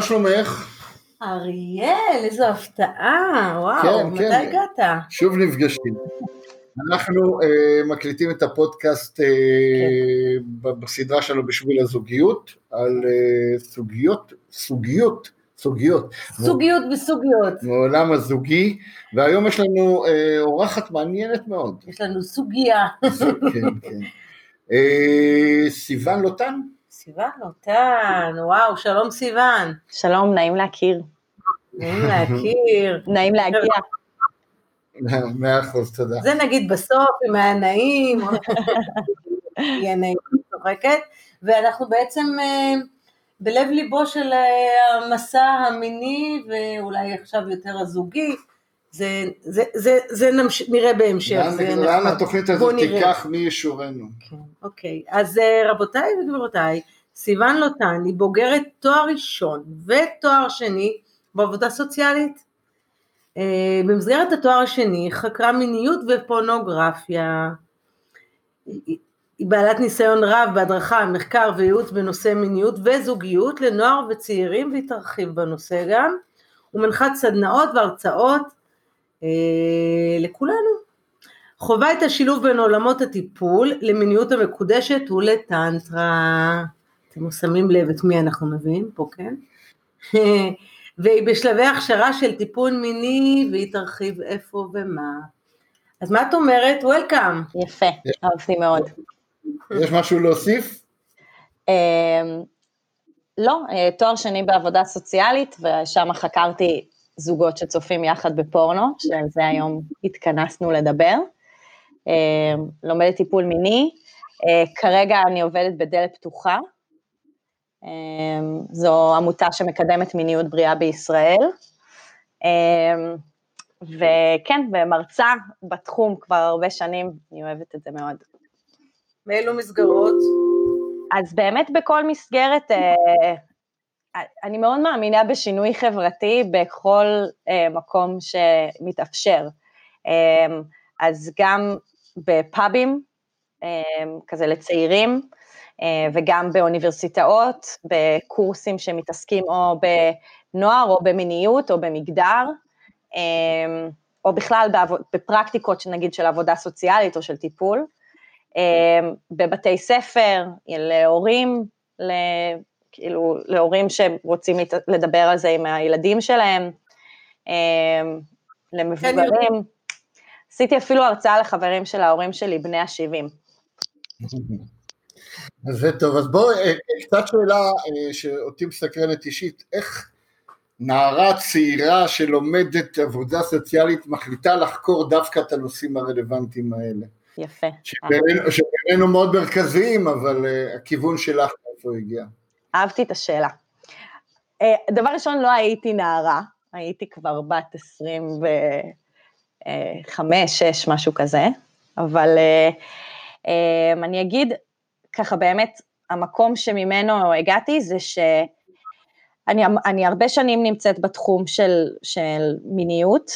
מה שלומך? אריאל, איזו הפתעה, וואו, כן, מתי כן. הגעת? שוב נפגשים. אנחנו אה, מקליטים את הפודקאסט אה, ב- בסדרה שלנו בשביל הזוגיות, על אה, סוגיות, סוגיות, סוגיות, סוגיות בסוגיות. מעולם הזוגי, והיום יש לנו אה, אורחת מעניינת מאוד. יש לנו סוגיה. כן, כן. אה, סיון לוטן? סיוון נותן, וואו, שלום סיוון. שלום, נעים להכיר. נעים להכיר. נעים להגיע. מאה אחוז, תודה. זה נגיד בסוף, אם היה נעים, יהיה נעים, צוחקת. ואנחנו בעצם אה, בלב ליבו של אה, המסע המיני, ואולי עכשיו יותר הזוגי. זה, זה, זה, זה נמש... נראה בהמשך. לאן- לאן. התוכנית הזאת. תיקח מי ישורנו? כן, אוקיי. אז אה, רבותיי וגבירותיי, סיוון לוטן היא בוגרת תואר ראשון ותואר שני בעבודה סוציאלית. אה, במסגרת התואר השני חקרה מיניות ופורנוגרפיה. היא בעלת ניסיון רב בהדרכה, מחקר וייעוץ בנושא מיניות וזוגיות לנוער וצעירים והיא תרחיב בנושא גם. ומנחת סדנאות והרצאות לכולנו. חווה את השילוב בין עולמות הטיפול למיניות המקודשת ולטנטרה. אתם שמים לב את מי אנחנו מביאים פה, כן? והיא בשלבי הכשרה של טיפול מיני, והיא תרחיב איפה ומה. אז מה את אומרת? וולקאם. יפה, אהבתי מאוד. יש משהו להוסיף? אמ, לא, אה, תואר שני בעבודה סוציאלית, ושם חקרתי זוגות שצופים יחד בפורנו, שעל זה היום התכנסנו לדבר. אמ, לומדת טיפול מיני, אה, כרגע אני עובדת בדלת פתוחה. אמ, זו עמותה שמקדמת מיניות בריאה בישראל. וכן, ומרצה בתחום כבר הרבה שנים, אני אוהבת את זה מאוד. מאילו מסגרות? אז באמת בכל מסגרת, אה, אני מאוד מאמינה בשינוי חברתי בכל אה, מקום שמתאפשר. אה, אז גם בפאבים, אה, כזה לצעירים, אה, וגם באוניברסיטאות, בקורסים שמתעסקים או בנוער או במיניות או במגדר, אה, או בכלל בעבוד, בפרקטיקות שנגיד של עבודה סוציאלית או של טיפול. אה, בבתי ספר, להורים, כאילו להורים שרוצים לדבר על זה עם הילדים שלהם, אה, למבוגרים. עשיתי אפילו הרצאה לחברים של ההורים שלי, בני ה-70. אז זה טוב, אז בואו, אה, קצת שאלה אה, שאותי מסקרנת אישית, איך נערה צעירה שלומדת עבודה סוציאלית מחליטה לחקור דווקא את הנושאים הרלוונטיים האלה? יפה. שבעינינו מאוד מרכזיים, אבל אה, הכיוון שלך איפה הגיע? אהבתי את השאלה. אה, דבר ראשון, לא הייתי נערה, הייתי כבר בת 25, 6, משהו כזה, אבל אה, אה, אני אגיד, ככה באמת, המקום שממנו הגעתי זה שאני אני הרבה שנים נמצאת בתחום של, של מיניות,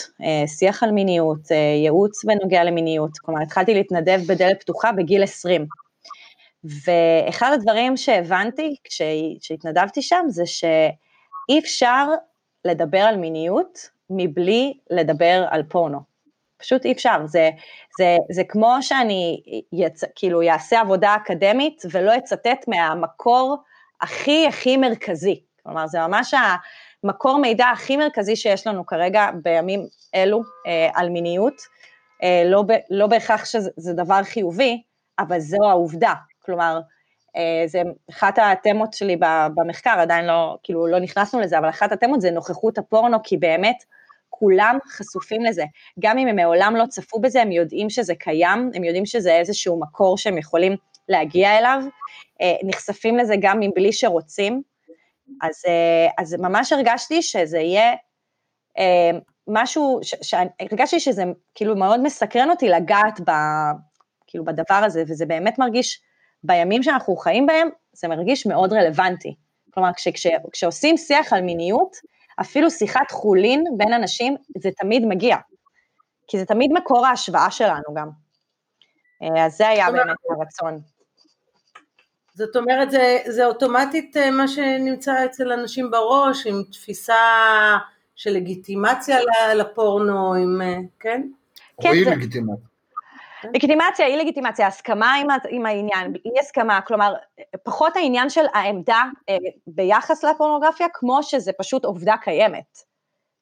שיח על מיניות, ייעוץ בנוגע למיניות, כלומר התחלתי להתנדב בדלת פתוחה בגיל 20. ואחד הדברים שהבנתי כשה- כשהתנדבתי שם זה שאי אפשר לדבר על מיניות מבלי לדבר על פורנו. פשוט אי אפשר, זה, זה, זה כמו שאני יצ... כאילו אעשה עבודה אקדמית ולא אצטט מהמקור הכי הכי מרכזי. כלומר, זה ממש המקור מידע הכי מרכזי שיש לנו כרגע בימים אלו אה, על מיניות. אה, לא, ב, לא בהכרח שזה זה דבר חיובי, אבל זו העובדה. כלומר, אה, זה אחת התמות שלי במחקר, עדיין לא, כאילו, לא נכנסנו לזה, אבל אחת התמות זה נוכחות הפורנו, כי באמת כולם חשופים לזה. גם אם הם מעולם לא צפו בזה, הם יודעים שזה קיים, הם יודעים שזה איזשהו מקור שהם יכולים להגיע אליו, אה, נחשפים לזה גם מבלי שרוצים. אז, אה, אז ממש הרגשתי שזה יהיה משהו, הרגשתי שזה כאילו מאוד מסקרן אותי לגעת ב, כאילו בדבר הזה, וזה באמת מרגיש, בימים שאנחנו חיים בהם, זה מרגיש מאוד רלוונטי. כלומר, כש, כש, כשעושים שיח על מיניות, אפילו שיחת חולין בין אנשים, זה תמיד מגיע. כי זה תמיד מקור ההשוואה שלנו גם. אה, אז זה היה באמת הרצון. זאת אומרת, זה, זה אוטומטית אה, מה שנמצא אצל אנשים בראש, עם תפיסה של לגיטימציה לפורנו, עם, אה, כן? כן, רואים לגיטימציה. לגיטימציה, אי לגיטימציה, הסכמה עם, עם העניין, אי הסכמה, כלומר, פחות העניין של העמדה אה, ביחס לפורנוגרפיה, כמו שזה פשוט עובדה קיימת.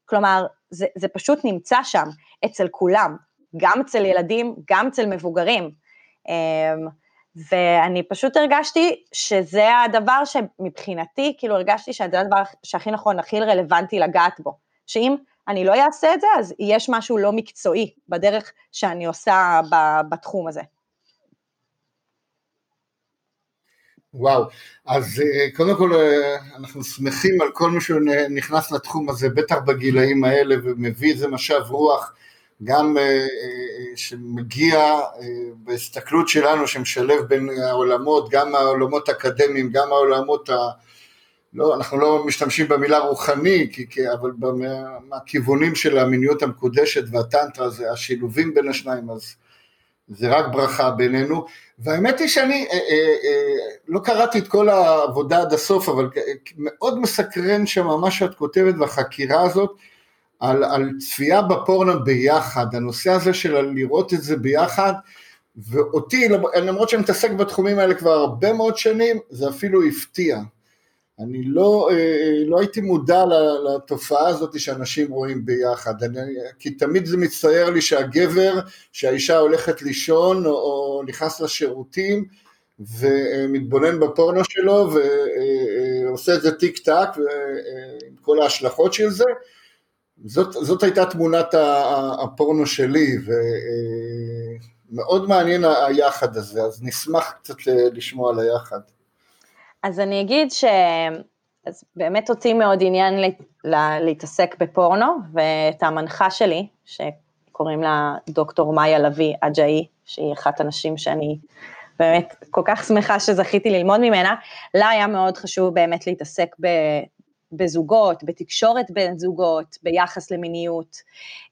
כלומר, זה, זה פשוט נמצא שם, אצל כולם, גם אצל ילדים, גם אצל מבוגרים. אה, ואני פשוט הרגשתי שזה הדבר שמבחינתי, כאילו הרגשתי שזה הדבר שהכי נכון, הכי רלוונטי לגעת בו. שאם אני לא אעשה את זה, אז יש משהו לא מקצועי בדרך שאני עושה בתחום הזה. וואו, אז אה, קודם כל אה, אנחנו שמחים על כל מי שנכנס לתחום הזה, בטח בגילאים האלה, ומביא איזה משב רוח, גם אה, שמגיע בהסתכלות שלנו, שמשלב בין העולמות, גם העולמות האקדמיים, גם העולמות ה... לא, אנחנו לא משתמשים במילה רוחני, כי, כי, אבל מהכיוונים של המיניות המקודשת והטנטרה, זה השילובים בין השניים, אז זה רק ברכה בינינו. והאמת היא שאני אה, אה, אה, לא קראתי את כל העבודה עד הסוף, אבל מאוד מסקרן שם מה שאת כותבת בחקירה הזאת, על, על צפייה בפורנו ביחד, הנושא הזה של לראות את זה ביחד, ואותי, למרות שאני מתעסק בתחומים האלה כבר הרבה מאוד שנים, זה אפילו הפתיע. אני לא, אה, לא הייתי מודע לתופעה הזאת שאנשים רואים ביחד, אני, כי תמיד זה מצטייר לי שהגבר, שהאישה הולכת לישון או, או נכנס לשירותים ומתבונן בפורנו שלו ועושה את זה טיק טק עם כל ההשלכות של זה, זאת, זאת הייתה תמונת הפורנו שלי ומאוד מעניין היחד הזה, אז נשמח קצת לשמוע על היחד. אז אני אגיד אז באמת אותי מאוד עניין לה, להתעסק בפורנו, ואת המנחה שלי, שקוראים לה דוקטור מאיה לביא אג'אי, שהיא אחת הנשים שאני באמת כל כך שמחה שזכיתי ללמוד ממנה, לה היה מאוד חשוב באמת להתעסק ב, בזוגות, בתקשורת בין זוגות, ביחס למיניות,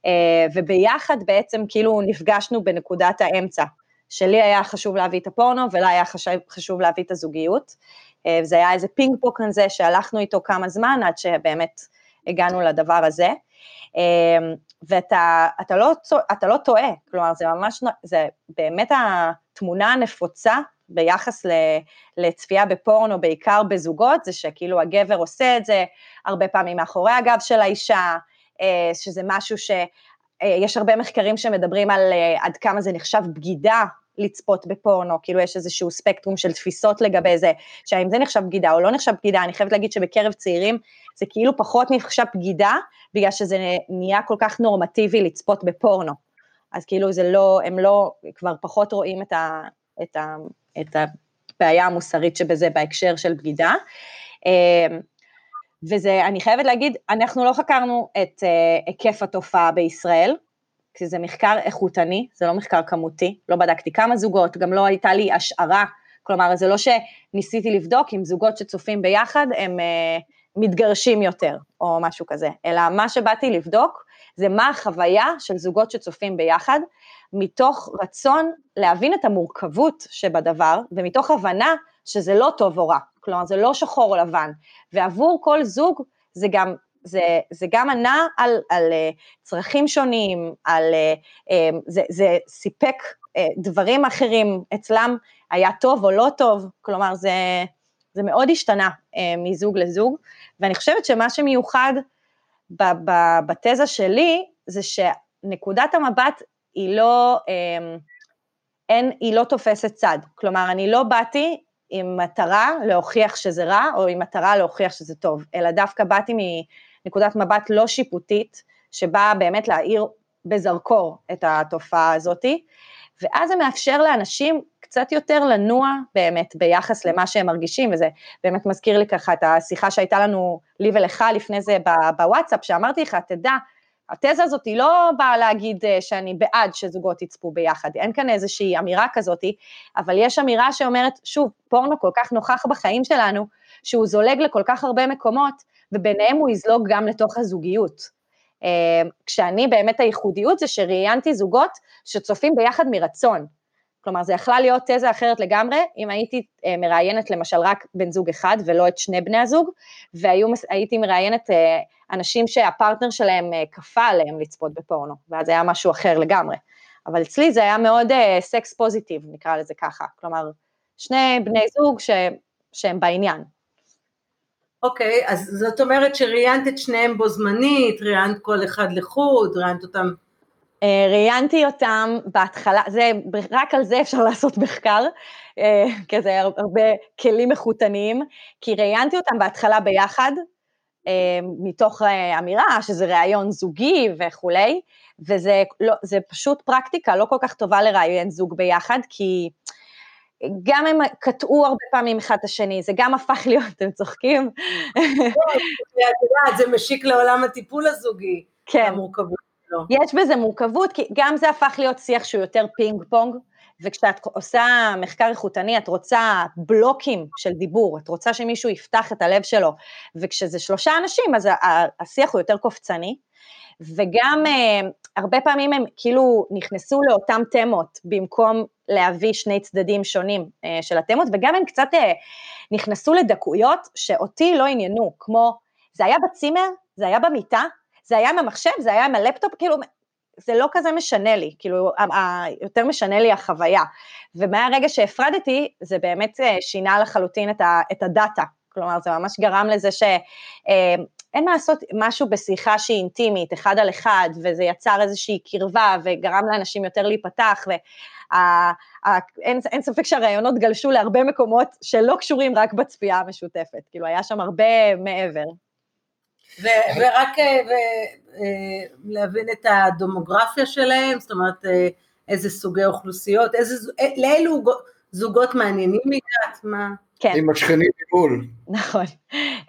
אה, וביחד בעצם כאילו נפגשנו בנקודת האמצע, שלי היה חשוב להביא את הפורנו ולה היה חשוב להביא את הזוגיות. אה, זה היה איזה פינג פוק כזה שהלכנו איתו כמה זמן עד שבאמת הגענו לדבר הזה. אה, ואתה אתה לא, אתה לא טועה, כלומר זה ממש, זה באמת התמונה הנפוצה ביחס לצפייה בפורנו, בעיקר בזוגות, זה שכאילו הגבר עושה את זה הרבה פעמים מאחורי הגב של האישה, אה, שזה משהו ש... יש הרבה מחקרים שמדברים על עד כמה זה נחשב בגידה לצפות בפורנו, כאילו יש איזשהו ספקטרום של תפיסות לגבי זה, שהאם זה נחשב בגידה או לא נחשב בגידה, אני חייבת להגיד שבקרב צעירים זה כאילו פחות נחשב בגידה, בגלל שזה נהיה כל כך נורמטיבי לצפות בפורנו. אז כאילו זה לא, הם לא, כבר פחות רואים את, ה, את, ה, את הבעיה המוסרית שבזה בהקשר של בגידה. אמ, וזה, אני חייבת להגיד, אנחנו לא חקרנו את אה, היקף התופעה בישראל, כי זה מחקר איכותני, זה לא מחקר כמותי, לא בדקתי כמה זוגות, גם לא הייתה לי השערה, כלומר זה לא שניסיתי לבדוק אם זוגות שצופים ביחד הם uh, מתגרשים יותר, או משהו כזה, אלא מה שבאתי לבדוק זה מה החוויה של זוגות שצופים ביחד, מתוך רצון להבין את המורכבות שבדבר, ומתוך הבנה שזה לא טוב או רע, כלומר זה לא שחור או לבן, ועבור כל זוג זה גם זה, זה גם ענה על, על אה, צרכים שונים, על, אה, אה, זה, זה סיפק דברים אחרים אצלם, היה טוב או לא טוב, כלומר זה, זה מאוד השתנה מזוג לזוג, ואני חושבת שמה שמיוחד בתזה שלי, זה שנקודת המבט היא לא, אין, היא לא תופסת צד, כלומר אני לא באתי עם מטרה להוכיח שזה רע, או עם מטרה להוכיח שזה טוב, אלא דווקא באתי נקודת מבט לא שיפוטית, שבאה באמת להאיר בזרקור את התופעה הזאתי, ואז זה מאפשר לאנשים קצת יותר לנוע באמת ביחס למה שהם מרגישים, וזה באמת מזכיר לי ככה את השיחה שהייתה לנו, לי ולך לפני זה בוואטסאפ, שאמרתי לך, תדע, התזה הזאת היא לא באה להגיד אה, שאני בעד שזוגות יצפו ביחד, אין כאן איזושהי אמירה כזאת, אבל יש אמירה שאומרת, שוב, פורנו כל כך נוכח בחיים שלנו, שהוא זולג לכל כך הרבה מקומות, וביניהם הוא יזלוג גם לתוך הזוגיות. אה, כשאני באמת הייחודיות זה שראיינתי זוגות שצופים ביחד מרצון. כלומר, זה יכלה להיות תזה אחרת לגמרי, אם הייתי אה, מראיינת למשל רק בן זוג אחד ולא את שני בני הזוג, והייתי מראיינת אה, אנשים שהפרטנר שלהם כפה עליהם לצפות בפורנו, ואז היה משהו אחר לגמרי. אבל אצלי זה היה מאוד סקס פוזיטיב, נקרא לזה ככה. כלומר, שני בני זוג ש, שהם בעניין. אוקיי, אז זאת אומרת שראיינת את שניהם בו זמנית, ראיינת כל אחד לחוד, ראיינת אותם... אה, ראיינתי אותם בהתחלה, זה, רק על זה אפשר לעשות מחקר, אה, כי זה הרבה כלים מחותניים, כי ראיינתי אותם בהתחלה ביחד, אה, מתוך אמירה שזה ראיון זוגי וכולי, וזה לא, פשוט פרקטיקה לא כל כך טובה לראיין זוג ביחד, כי גם הם קטעו הרבה פעמים אחד את השני, זה גם הפך להיות, אתם צוחקים? יודעת, זה משיק לעולם הטיפול הזוגי, כן. המורכבות שלו. יש בזה מורכבות, כי גם זה הפך להיות שיח שהוא יותר פינג פונג, וכשאת עושה מחקר איכותני, את רוצה בלוקים של דיבור, את רוצה שמישהו יפתח את הלב שלו, וכשזה שלושה אנשים, אז השיח הוא יותר קופצני, וגם uh, הרבה פעמים הם כאילו נכנסו לאותם תמות במקום להביא שני צדדים שונים uh, של התמות, וגם הם קצת uh, נכנסו לדקויות שאותי לא עניינו, כמו זה היה בצימר, זה היה במיטה, זה היה עם המחשב, זה היה עם הלפטופ, כאילו זה לא כזה משנה לי, כאילו יותר משנה לי החוויה, ומהרגע שהפרדתי זה באמת שינה לחלוטין את, הדאטה, כלומר זה ממש גרם לזה ש... אין מה לעשות משהו בשיחה שהיא אינטימית, אחד על אחד, וזה יצר איזושהי קרבה וגרם לאנשים יותר להיפתח, ואין ספק שהרעיונות גלשו להרבה מקומות שלא קשורים רק בצפייה המשותפת, כאילו היה שם הרבה מעבר. ו- ורק אה, אה, להבין את הדמוגרפיה שלהם, זאת אומרת אה, איזה סוגי אוכלוסיות, איזה, לאילו זוגות מעניינים הגעת, מה? כן. עם השכנים ממול. נכון.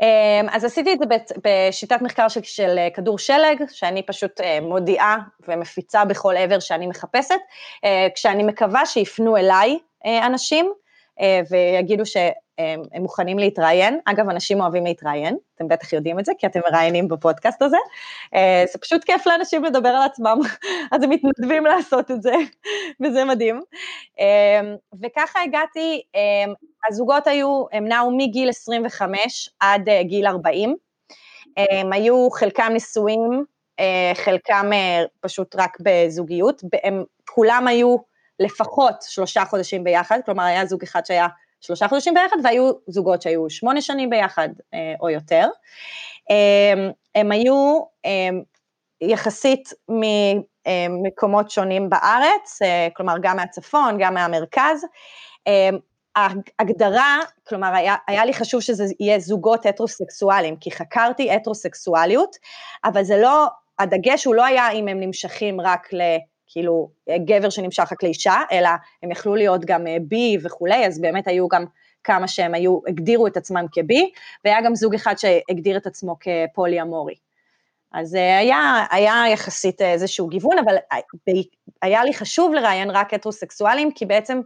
אמ, אז עשיתי את זה בשיטת מחקר של, של אה, כדור שלג, שאני פשוט אה, מודיעה ומפיצה בכל עבר שאני מחפשת, אה, כשאני מקווה שיפנו אליי אנשים ויגידו שהם מוכנים להתראיין. אגב, אנשים אוהבים להתראיין, אתם בטח יודעים את זה, כי אתם מראיינים בפודקאסט הזה. זה פשוט כיף לאנשים לדבר על עצמם, אז הם מתנדבים לעשות את זה, וזה מדהים. וככה הגעתי הזוגות היו, הם נעו מגיל 25 עד גיל 40, הם היו חלקם נשואים, חלקם פשוט רק בזוגיות, הם כולם היו לפחות שלושה חודשים ביחד, כלומר היה זוג אחד שהיה שלושה חודשים ביחד, והיו זוגות שהיו שמונה שנים ביחד uh, או יותר. Um, הם היו um, יחסית ממקומות שונים בארץ, כלומר גם מהצפון, גם מהמרכז. ההגדרה, כלומר היה, היה לי חשוב שזה יהיה זוגות הטרוסקסואליים, כי חקרתי הטרוסקסואליות, אבל זה לא, הדגש הוא לא היה אם הם נמשכים רק ל... כאילו גבר שנמשך רק לאישה, אלא הם יכלו להיות גם אה, בי וכולי, אז באמת היו גם כמה שהם היו, הגדירו את עצמם כבי, והיה גם זוג אחד שהגדיר את עצמו כפולי אמורי. אז אה, היה, היה יחסית איזשהו גיוון, אבל אה, היה לי חשוב לראיין רק הטרוסקסואלים, כי בעצם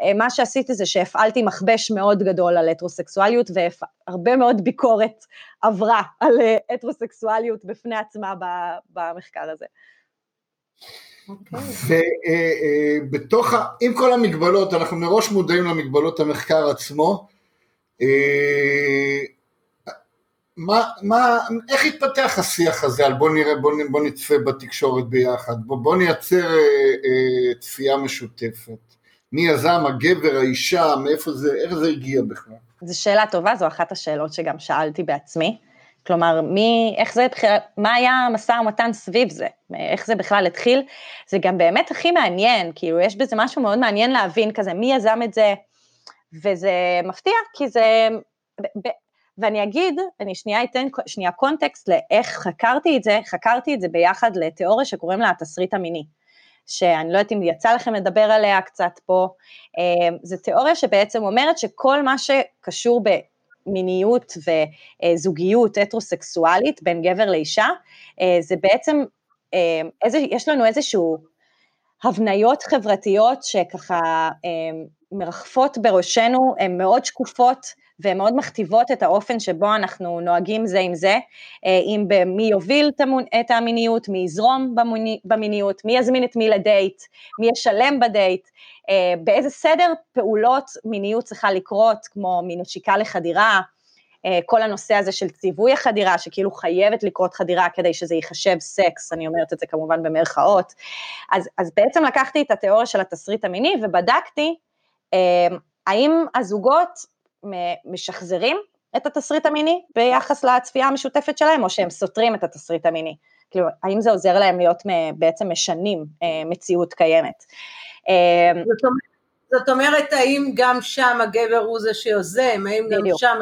אה, מה שעשיתי זה שהפעלתי מכבש מאוד גדול על הטרוסקסואליות והרבה מאוד ביקורת עברה על אה, הטרוסקסואליות בפני עצמה במחקר הזה. ובתוך, אה, עם כל המגבלות, אנחנו מראש מודעים למגבלות המחקר עצמו, מה, מה, איך התפתח השיח הזה על בוא נראה, בוא, בוא נצפה בתקשורת ביחד, בוא, בוא נייצר אה, אה, צפייה משותפת. מי יזם, הגבר, האישה, מאיפה זה, איך זה הגיע בכלל? זו שאלה טובה, זו אחת השאלות שגם שאלתי בעצמי. כלומר, מי, איך זה מה היה המשא ומתן סביב זה? איך זה בכלל התחיל? זה גם באמת הכי מעניין, כאילו, יש בזה משהו מאוד מעניין להבין כזה, מי יזם את זה, וזה מפתיע, כי זה, ואני אגיד, אני שנייה אתן שנייה קונטקסט לאיך חקרתי את זה, חקרתי את זה ביחד לתיאוריה שקוראים לה התסריט המיני. שאני לא יודעת אם יצא לכם לדבר עליה קצת פה, זו תיאוריה שבעצם אומרת שכל מה שקשור במיניות וזוגיות הטרוסקסואלית בין גבר לאישה, זה בעצם, איזה, יש לנו איזשהו הבניות חברתיות שככה מרחפות בראשנו, הן מאוד שקופות והן מאוד מכתיבות את האופן שבו אנחנו נוהגים זה עם זה, אה, אם במי יוביל את המיניות, מי יזרום במיניות, מי יזמין את מי לדייט, מי ישלם בדייט, אה, באיזה סדר פעולות מיניות צריכה לקרות, כמו מנשיקה לחדירה, אה, כל הנושא הזה של ציווי החדירה, שכאילו חייבת לקרות חדירה כדי שזה ייחשב סקס, אני אומרת את זה כמובן במרכאות. אז, אז בעצם לקחתי את התיאוריה של התסריט המיני ובדקתי האם הזוגות משחזרים את התסריט המיני ביחס לצפייה המשותפת שלהם, או שהם סותרים את התסריט המיני? כאילו, האם זה עוזר להם להיות בעצם משנים אה, מציאות קיימת? אה, זאת אומרת, זאת אומרת, האם גם שם הגבר הוא זה שיוזם, האם גם בדיוק. שם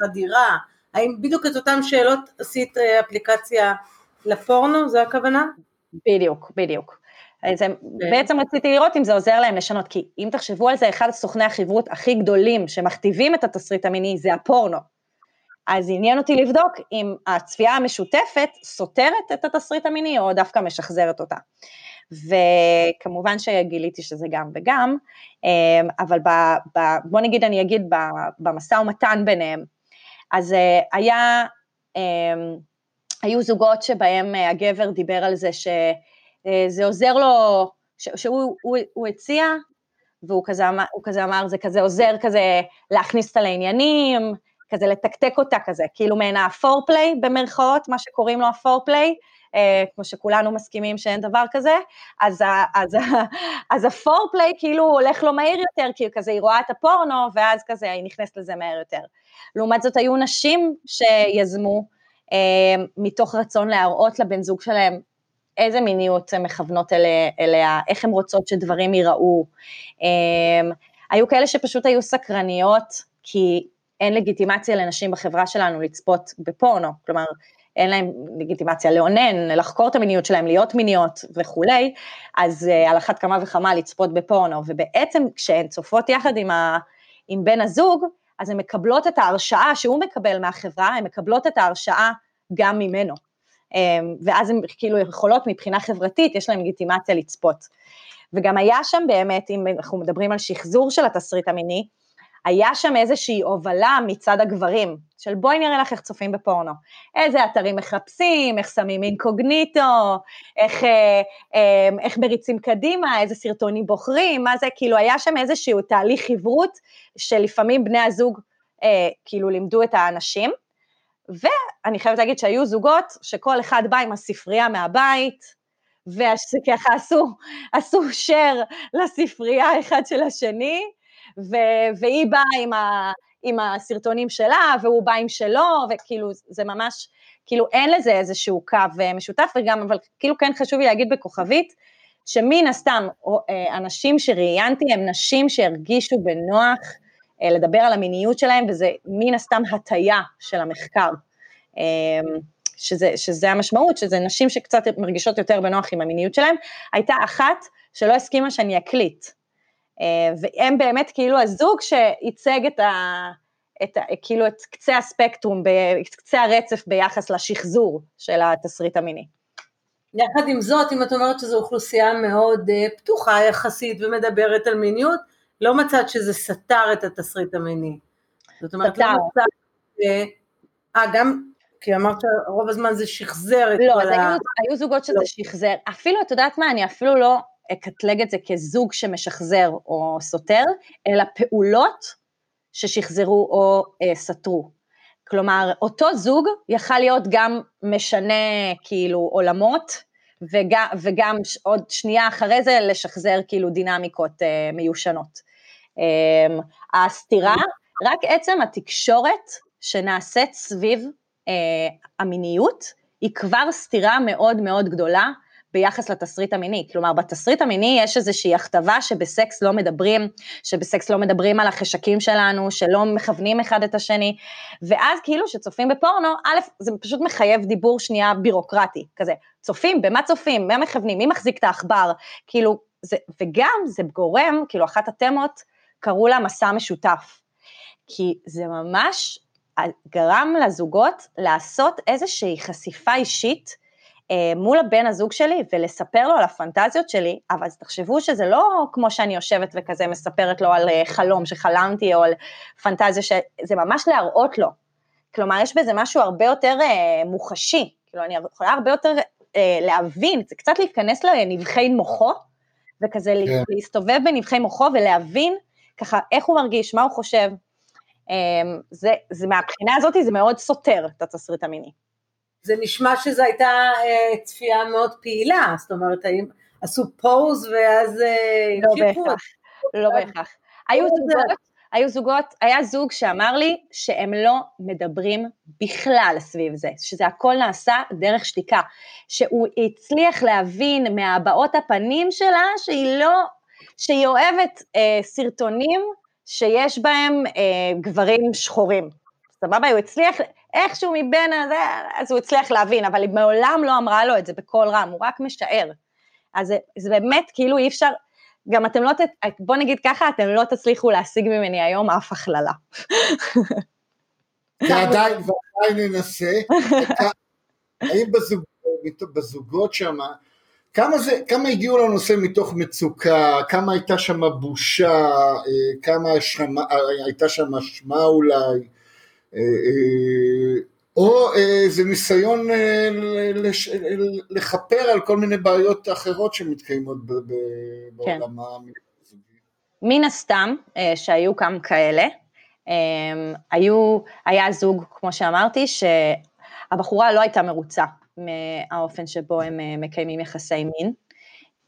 חדירה, האם בדיוק את אותן שאלות עשית אה, אפליקציה לפורנו, זו הכוונה? בדיוק, בדיוק. אז כן. בעצם רציתי לראות אם זה עוזר להם לשנות, כי אם תחשבו על זה, אחד הסוכני החברות הכי גדולים שמכתיבים את התסריט המיני זה הפורנו. אז עניין אותי לבדוק אם הצפייה המשותפת סותרת את התסריט המיני או דווקא משחזרת אותה. וכמובן שגיליתי שזה גם וגם, אמ, אבל ב, ב, בוא נגיד, אני אגיד במשא ומתן ביניהם, אז אה, היה, אמ, היו זוגות שבהם אה, הגבר דיבר על זה ש... אה, זה עוזר לו, שהוא הוא, הוא הציע, והוא כזה, אמר, כזה אמר, זה כזה עוזר כזה להכניס אותה לעניינים, כזה לתקתק אותה כזה, כאילו מעין הפורפליי במרכאות, מה שקוראים לו הפורפליי, אה, כמו שכולנו מסכימים שאין דבר כזה, אז, אז, אז הפורפליי כאילו הולך לו מהיר יותר, כי כזה היא רואה את הפורנו, ואז כזה היא נכנסת לזה מהר יותר. לעומת זאת היו נשים שיזמו, אה, מתוך רצון להראות לבן זוג שלהם איזה מיניות הן מכוונות אליה, אליה, איך הן רוצות שדברים ייראו. אמ, היו כאלה שפשוט היו סקרניות, כי אין לגיטימציה לנשים בחברה שלנו לצפות בפורנו, כלומר, אין להם לגיטימציה לאונן, לחקור את המיניות שלהם, להיות מיניות וכולי, אז uh, על אחת כמה וכמה לצפות בפורנו, ובעצם כשהן צופות יחד עם, ה, עם בן הזוג, אז הן מקבלות את ההרשאה שהוא מקבל מהחברה, הן מקבלות את ההרשאה גם ממנו. אמ, ואז הן כאילו יכולות מבחינה חברתית, יש להן לגיטימציה לצפות. וגם היה שם באמת, אם אנחנו מדברים על שחזור של התסריט המיני, היה שם איזושהי הובלה מצד הגברים, של בואי נראה לך איך צופים בפורנו, איזה אתרים מחפשים, איך שמים אינקוגניטו, איך, אה, אה, איך מריצים קדימה, איזה סרטונים בוחרים, מה זה, כאילו היה שם איזשהו תהליך חברות שלפעמים בני הזוג אה, כאילו לימדו את האנשים, ואני חייבת להגיד שהיו זוגות שכל אחד בא עם הספרייה מהבית, וככה עשו, עשו share לספרייה אחד של השני, ו, והיא באה עם, עם הסרטונים שלה, והוא בא עם שלו, וכאילו זה ממש, כאילו אין לזה איזשהו קו אה, משותף, וגם, אבל כאילו כן חשוב לי להגיד בכוכבית, שמן הסתם אה, אנשים שראיינתי הם נשים שהרגישו בנוח לדבר על המיניות שלהם, וזה מן הסתם הטיה של המחקר. אמ, שזה, שזה המשמעות, שזה נשים שקצת מרגישות יותר בנוח עם המיניות שלהם, הייתה אחת שלא הסכימה שאני אקליט. אה, והם באמת כאילו הזוג שייצג את ה... את, כאילו את קצה הספקטרום, את קצה הרצף ביחס לשחזור של התסריט המיני. יחד עם זאת, אם את אומרת שזו אוכלוסייה מאוד אה, פתוחה יחסית ומדברת על מיניות, לא מצאת שזה סתר את התסריט המיני. זאת אומרת, לא סתר. לא מצאת... אה, גם, כי אמרת שרוב הזמן זה שחזר את לא, כל ה... לא, היו זוגות שזה לא. שחזר. אפילו, את יודעת מה, אני אפילו לא אקטלג את זה כזוג שמשחזר או סותר, אלא פעולות ששחזרו או אה, סתרו. כלומר, אותו זוג יכל להיות גם משנה כאילו עולמות, וגם, וגם עוד שנייה אחרי זה לשחזר כאילו דינמיקות אה, מיושנות. אה, הסתירה, רק עצם התקשורת שנעשית סביב אה, המיניות, היא כבר סתירה מאוד מאוד גדולה ביחס לתסריט המיני. כלומר, בתסריט המיני יש איזושהי הכתבה שבסקס לא מדברים, שבסקס לא מדברים על החשקים שלנו, שלא מכוונים אחד את השני, ואז כאילו שצופים בפורנו, א', זה פשוט מחייב דיבור שנייה בירוקרטי, כזה, צופים, במה צופים, מה מכוונים, מי מחזיק את העכבר, כאילו, זה, וגם זה גורם, כאילו אחת התמות, קראו לה מסע משותף. כי זה ממש גרם לזוגות לעשות איזושהי חשיפה אישית אה, מול הבן הזוג שלי ולספר לו על הפנטזיות שלי, אבל תחשבו שזה לא כמו שאני יושבת וכזה מספרת לו על אה, חלום שחלמתי או על פנטזיה, זה ממש להראות לו. כלומר, יש בזה משהו הרבה יותר אה, מוחשי, כאילו אני יכולה הרבה יותר אה, להבין, זה קצת להיכנס לנבחי מוחו, וכזה כן. להסתובב בנבחי מוחו ולהבין ככה איך הוא מרגיש, מה הוא חושב. אה, זה, זה מהבחינה הזאת זה מאוד סותר את התסריט המיני. זה נשמע שזו הייתה אה, צפייה מאוד פעילה, זאת אומרת, האם עשו פוז ואז אה, לא בהכרח, לא בהכרח. היו זוגות, היו זוגות, היה זוג שאמר לי שהם לא מדברים בכלל סביב זה, שזה הכל נעשה דרך שתיקה, שהוא הצליח להבין מהבעות הפנים שלה שהיא לא, שהיא אוהבת אה, סרטונים שיש בהם אה, גברים שחורים. סבבה? הוא הצליח, איכשהו מבין הזה, אז הוא הצליח להבין, אבל היא מעולם לא אמרה לו את זה בקול רם, הוא רק משער. אז זה, זה באמת, כאילו אי אפשר, גם אתם לא, בוא נגיד ככה, אתם לא תצליחו להשיג ממני היום אף הכללה. ועדיין, ועדיין ננסה. האם בזוג, בזוגות שם, כמה, זה, כמה הגיעו לנושא מתוך מצוקה, כמה הייתה שם בושה, אה, כמה שמה, הייתה שם אשמה אולי, אה, אה, או איזה ניסיון לכפר על כל מיני בעיות אחרות שמתקיימות כן. בעולם. מן הסתם שהיו כמה כאלה, היו, היה זוג, כמו שאמרתי, שהבחורה לא הייתה מרוצה מהאופן שבו הם מקיימים יחסי מין.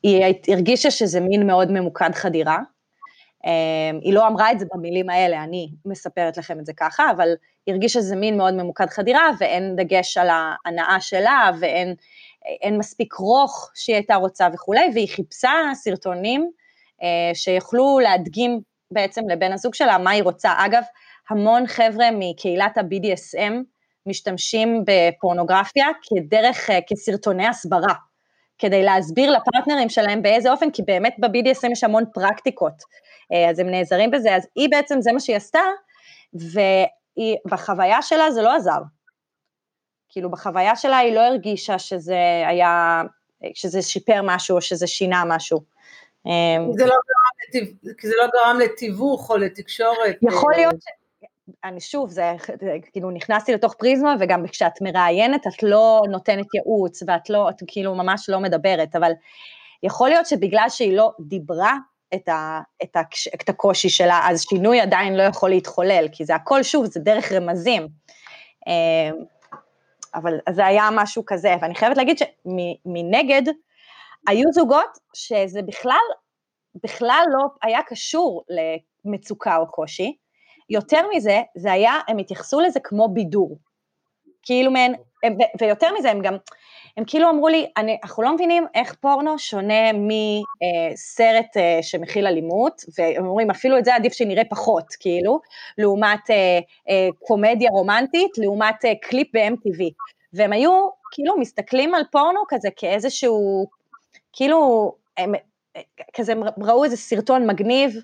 היא הרגישה שזה מין מאוד ממוקד חדירה, אמ, היא לא אמרה את זה במילים האלה, אני מספרת לכם את זה ככה, אבל היא הרגישה שזה מין מאוד ממוקד חדירה, ואין דגש על ההנאה שלה, ואין מספיק רוך שהיא הייתה רוצה וכולי, והיא חיפשה סרטונים אה, שיוכלו להדגים בעצם לבן הזוג שלה מה היא רוצה. אגב, המון חבר'ה מקהילת ה-BDSM משתמשים בפורנוגרפיה כדרך, אה, כסרטוני הסברה. כדי להסביר לפרטנרים שלהם באיזה אופן, כי באמת ב-BDSM יש המון פרקטיקות, אה, אז הם נעזרים בזה, אז היא בעצם, זה מה שהיא עשתה, ובחוויה שלה זה לא עזר. כאילו בחוויה שלה היא לא הרגישה שזה היה, שזה שיפר משהו או שזה שינה משהו. אה, זה לא זה לא גרם לתיווך או לתקשורת. יכול להיות, אני שוב, זה, זה כאילו נכנסתי לתוך פריזמה, וגם כשאת מראיינת את לא נותנת ייעוץ, ואת לא, את כאילו ממש לא מדברת, אבל יכול להיות שבגלל שהיא לא דיברה את, ה, את, ה, את הקושי שלה, אז שינוי עדיין לא יכול להתחולל, כי זה הכל, שוב, זה דרך רמזים. אה, אבל זה היה משהו כזה, ואני חייבת להגיד שמנגד, היו זוגות שזה בכלל, בכלל לא היה קשור למצוקה או קושי, יותר מזה, זה היה, הם התייחסו לזה כמו בידור. כאילו מעין, ויותר מזה, הם גם, הם כאילו אמרו לי, אני, אנחנו לא מבינים איך פורנו שונה מסרט אה, שמכיל אלימות, והם אומרים, אפילו את זה עדיף שנראה פחות, כאילו, לעומת אה, אה, קומדיה רומנטית, לעומת אה, קליפ ב-MTV. והם היו, כאילו, מסתכלים על פורנו כזה כאיזשהו, כאילו, הם, אה, כזה הם ראו איזה סרטון מגניב, אה,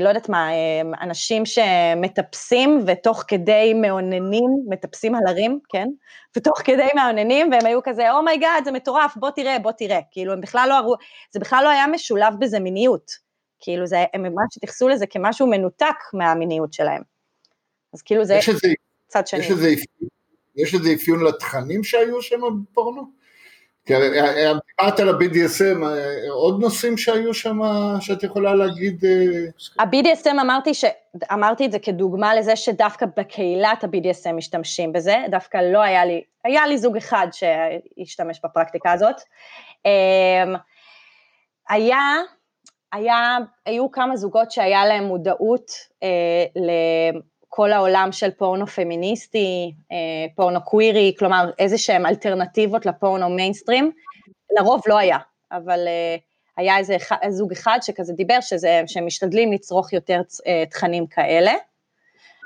לא יודעת מה, אה, אנשים שמטפסים ותוך כדי מאוננים, מטפסים על הרים, כן? ותוך כדי מאוננים, והם היו כזה, oh my God, oh זה מטורף, בוא תראה, בוא תראה. כאילו, הם בכלל לא הראו, זה בכלל לא היה משולב בזה מיניות. כאילו, זה, הם ממש התייחסו לזה כמשהו מנותק מהמיניות שלהם. אז כאילו, זה צד שני. יש איזה אפיון לתכנים שהיו שם בפורנו? כי דיברת על ה-BDSM, עוד נושאים שהיו שם שאת יכולה להגיד? אה, ה-BDSM אמרתי, ש... אמרתי את זה כדוגמה לזה שדווקא בקהילת ה-BDSM משתמשים בזה, דווקא לא היה לי, היה לי זוג אחד שהשתמש בפרקטיקה הזאת. אמ, היה, היה, היו כמה זוגות שהיה להם מודעות אה, כל העולם של פורנו פמיניסטי, אה, פורנו קווירי, כלומר איזה שהם אלטרנטיבות לפורנו מיינסטרים, לרוב לא היה, אבל uh, היה איזה זוג אחד שכזה דיבר שזה, שהם משתדלים לצרוך יותר uh, תכנים כאלה.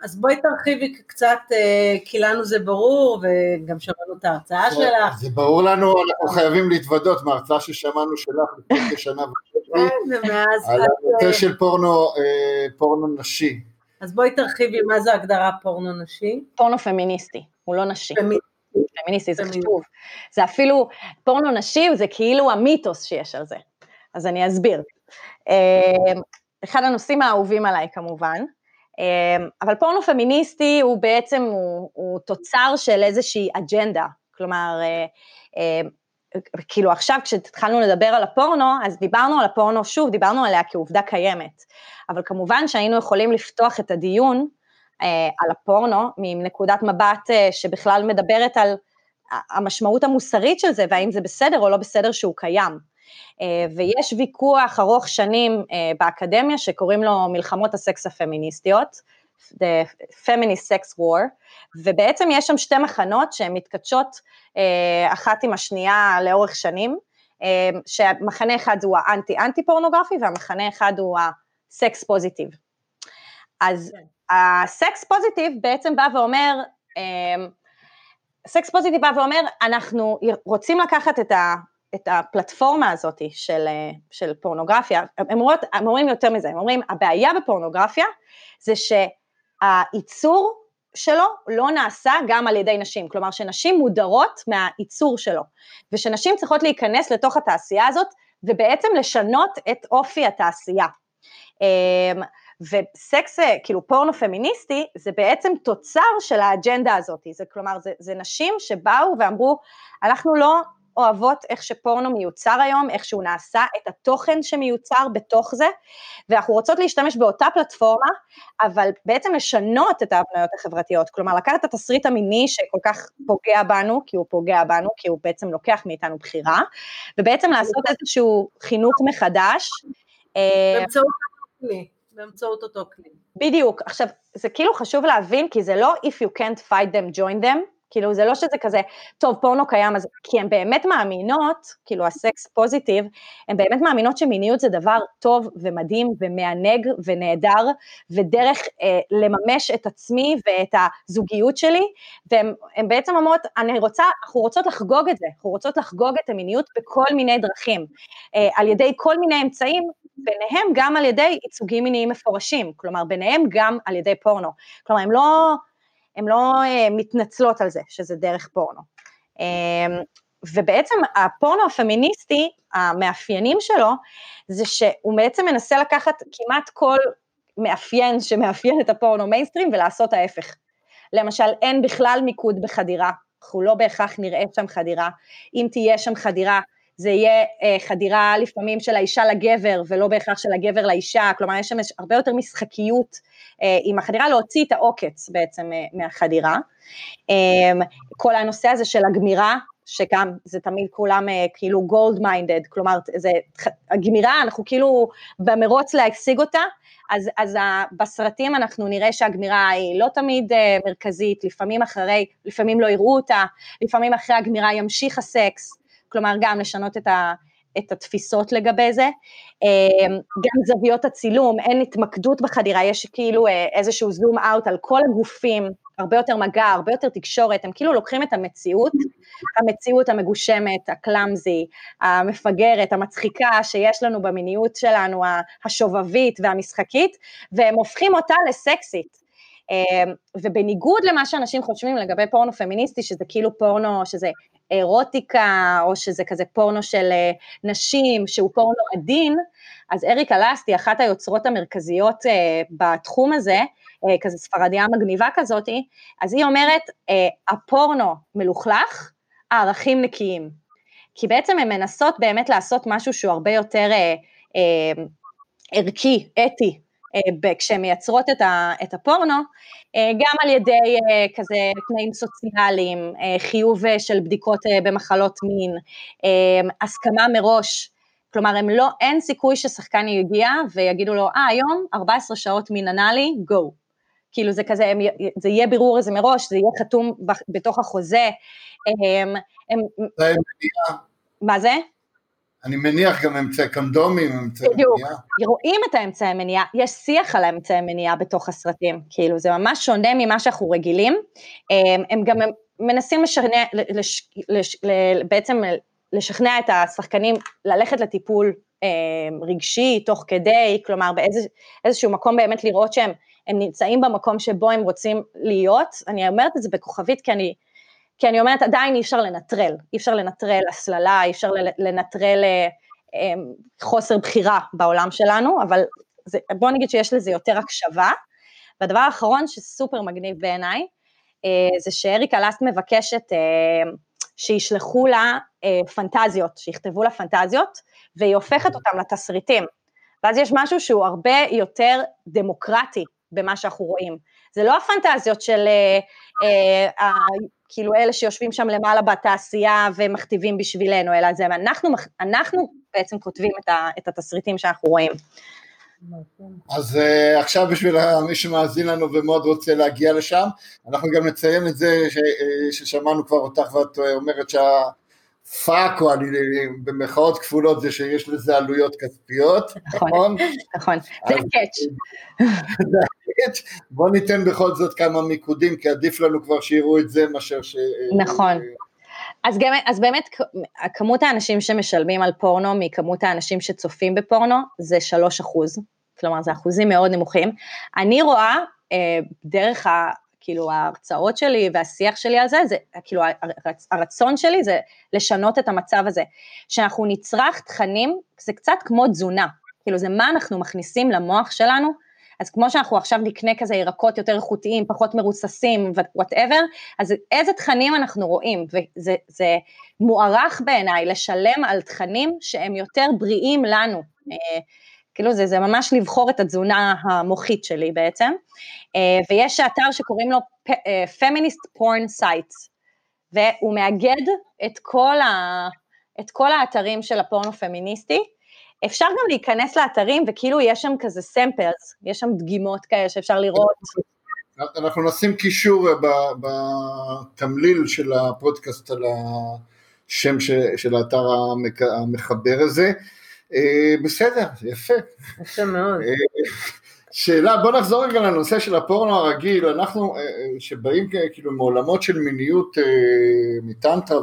אז בואי תרחיבי קצת, אה, כי לנו זה ברור, וגם שמענו את ההרצאה שלך. זה ברור לנו, אנחנו חייבים להתוודות מההרצאה ששמענו שלך לפני כשנה וחצי, כן, על הנושא אה, של פורנו נשי. אז בואי תרחיבי מה זה הגדרה פורנו נשי. פורנו פמיניסטי, הוא לא נשי. פמיניסטי, זה חשוב. זה אפילו, פורנו נשי זה כאילו המיתוס שיש על זה. אז אני אסביר. אה, אחד הנושאים האהובים עליי כמובן, אמ, אבל פורנו פמיניסטי הוא בעצם, הוא, הוא תוצר של איזושהי אג'נדה, כלומר, אה, אה, כאילו עכשיו כשהתחלנו לדבר על הפורנו, אז דיברנו על הפורנו, שוב, דיברנו עליה כעובדה קיימת, אבל כמובן שהיינו יכולים לפתוח את הדיון אה, על הפורנו מנקודת מבט שבכלל מדברת על המשמעות המוסרית של זה, והאם זה בסדר או לא בסדר שהוא קיים. אה, ויש ויכוח ארוך שנים אה, באקדמיה שקוראים לו מלחמות הסקס הפמיניסטיות, The Feminist Sex War, ובעצם יש שם שתי מחנות שהן מתכתשות אה, אחת עם השנייה לאורך שנים, שמחנה אחד הוא האנטי-אנטי פורנוגרפי והמחנה אחד הוא ה sex positive. אז כן. ה sex positive בעצם בא ואומר, sex positive בא ואומר, אנחנו רוצים לקחת את ה... את הפלטפורמה הזאת של, של פורנוגרפיה, הם, הם אומרים יותר מזה, הם אומרים הבעיה בפורנוגרפיה זה שהייצור שלו לא נעשה גם על ידי נשים, כלומר שנשים מודרות מהייצור שלו, ושנשים צריכות להיכנס לתוך התעשייה הזאת ובעצם לשנות את אופי התעשייה. אמ, וסקס, כאילו פורנו פמיניסטי, זה בעצם תוצר של האג'נדה הזאת, זה כלומר זה, זה נשים שבאו ואמרו אנחנו לא אוהבות איך שפורנו מיוצר היום, איך שהוא נעשה, את התוכן שמיוצר בתוך זה, ואנחנו רוצות להשתמש באותה פלטפורמה, אבל בעצם לשנות את ההבניות החברתיות, כלומר לקחת את התסריט המיני שכל כך פוגע בנו, כי הוא פוגע בנו, כי הוא בעצם לוקח מאיתנו בחירה, ובעצם לעשות איזשהו חינוך מחדש. אה, באמצעות אותו כלי. באמצעות אותו כלי. בדיוק, עכשיו זה כאילו חשוב להבין כי זה לא if you can't fight them join them, כאילו זה לא שזה כזה, טוב פורנו קיים, אז, כי הן באמת מאמינות, כאילו הסקס פוזיטיב, הן באמת מאמינות שמיניות זה דבר טוב ומדהים ומענג ונהדר, ודרך אה, לממש את עצמי ואת הזוגיות שלי, והן בעצם אומרות, אני רוצה, אנחנו רוצות לחגוג את זה, אנחנו רוצות לחגוג את המיניות בכל מיני דרכים, אה, על ידי כל מיני אמצעים, ביניהם גם על ידי ייצוגים מיניים מפורשים, כלומר ביניהם גם על ידי פורנו, כלומר הם לא... הן לא uh, מתנצלות על זה שזה דרך פורנו. Um, ובעצם הפורנו הפמיניסטי, המאפיינים שלו, זה שהוא בעצם מנסה לקחת כמעט כל מאפיין שמאפיין את הפורנו מיינסטרים ולעשות ההפך. למשל, אין בכלל מיקוד בחדירה, אנחנו לא בהכרח נראה שם חדירה, אם תהיה שם חדירה, זה יהיה אה, חדירה לפעמים של האישה לגבר ולא בהכרח של הגבר לאישה, כלומר יש שם הרבה יותר משחקיות אה, עם החדירה, להוציא את העוקץ בעצם אה, מהחדירה. אה, כל הנושא הזה של הגמירה, שגם זה תמיד כולם כאילו גולד מיינדד, כלומר זה הגמירה, אנחנו כאילו במרוץ להשיג אותה, אז, אז בסרטים אנחנו נראה שהגמירה היא לא תמיד אה, מרכזית, לפעמים אחרי, לפעמים לא יראו אותה, לפעמים אחרי הגמירה ימשיך הסקס, כלומר גם לשנות את, ה, את התפיסות לגבי זה. אמ, גם זוויות הצילום, אין התמקדות בחדירה, יש כאילו אה, איזשהו זום אאוט על כל הגופים, הרבה יותר מגע, הרבה יותר תקשורת, הם כאילו לוקחים את המציאות, המציאות המגושמת, הקלאמזי, המפגרת, המצחיקה שיש לנו במיניות שלנו, השובבית והמשחקית, והם הופכים אותה לסקסית. אמ, ובניגוד למה שאנשים חושבים לגבי פורנו פמיניסטי, שזה כאילו פורנו, שזה אירוטיקה, או שזה כזה פורנו של אה, נשים, שהוא פורנו עדין, אז אריק אלסטי, אחת היוצרות המרכזיות אה, בתחום הזה, אה, כזה ספרדיה מגניבה כזאתי, אז היא אומרת, הפורנו מלוכלך, הערכים נקיים. כי בעצם הן מנסות באמת לעשות משהו שהוא הרבה יותר ערכי, אתי, כשהן מייצרות את הפורנו, אה, גם על ידי אה, כזה תנאים סוציאליים, חיוב של בדיקות במחלות מין, הסכמה מראש, כלומר הם לא, אין סיכוי ששחקן יגיע ויגידו לו, אה היום 14 שעות מין אנאלי, גו. כאילו זה כזה, הם, זה יהיה בירור איזה מראש, זה יהיה חתום בתוך החוזה. הם, הם. מה זה? אני מניח גם אמצעי קונדומים, אמצעי בדיוק, מניעה. רואים את האמצעי מניעה, יש שיח על האמצעי מניעה בתוך הסרטים, כאילו זה ממש שונה ממה שאנחנו רגילים, הם, הם גם מנסים לשכנע, לש, לש, לש, בעצם לשכנע את השחקנים ללכת לטיפול רגשי תוך כדי, כלומר באיזשהו מקום באמת לראות שהם הם נמצאים במקום שבו הם רוצים להיות, אני אומרת את זה בכוכבית כי אני, כי אני אומרת עדיין אי אפשר לנטרל, אי אפשר לנטרל הסללה, אי אפשר לנטרל אה, אמ, חוסר בחירה בעולם שלנו, אבל זה, בוא נגיד שיש לזה יותר הקשבה. והדבר האחרון שסופר מגניב בעיניי, אה, זה שאריקה לאסט מבקשת אה, שישלחו לה פנטזיות, שיכתבו לה פנטזיות, והיא הופכת אותם לתסריטים. ואז יש משהו שהוא הרבה יותר דמוקרטי במה שאנחנו רואים. זה לא הפנטזיות של אה, אה, כאילו אלה שיושבים שם למעלה בתעשייה ומכתיבים בשבילנו, אלא זה אנחנו, אנחנו בעצם כותבים את, ה, את התסריטים שאנחנו רואים. אז אה, עכשיו בשביל מי שמאזין לנו ומאוד רוצה להגיע לשם, אנחנו גם נציין את זה ש, ששמענו כבר אותך ואת אומרת שה... פאק, או אני במרכאות כפולות, זה שיש לזה עלויות כספיות, נכון? נכון, נכון. זה ה catch. הקאץ'. בוא ניתן בכל זאת כמה מיקודים, כי עדיף לנו כבר שיראו את זה מאשר ש... נכון. אז, גם, אז באמת, כמות האנשים שמשלמים על פורנו מכמות האנשים שצופים בפורנו זה 3 אחוז, כלומר זה אחוזים מאוד נמוכים. אני רואה אה, דרך כאילו ההרצאות שלי והשיח שלי על זה, זה כאילו הרצ, הרצון שלי זה לשנות את המצב הזה, שאנחנו נצרך תכנים, זה קצת כמו תזונה, כאילו זה מה אנחנו מכניסים למוח שלנו, אז כמו שאנחנו עכשיו נקנה כזה ירקות יותר איכותיים, פחות מרוססים וואטאבר, אז איזה תכנים אנחנו רואים, וזה מוערך בעיניי לשלם על תכנים שהם יותר בריאים לנו. אה, כאילו זה, זה ממש לבחור את התזונה המוחית שלי בעצם, אה, ויש אתר שקוראים לו אה, Feminist Porn Sites, והוא מאגד את כל, ה, את כל האתרים של הפורנו פמיניסטי, אפשר גם להיכנס לאתרים וכאילו יש שם כזה סמפלס, יש שם דגימות כאלה שאפשר לראות. אנחנו נשים קישור בתמליל של הפודקאסט על השם של האתר המחבר הזה. אה, בסדר, יפה. יפה מאוד. אה, שאלה, בוא נחזור רגע לנושא של הפורנו הרגיל, אנחנו אה, שבאים כאילו מעולמות של מיניות מטנטרה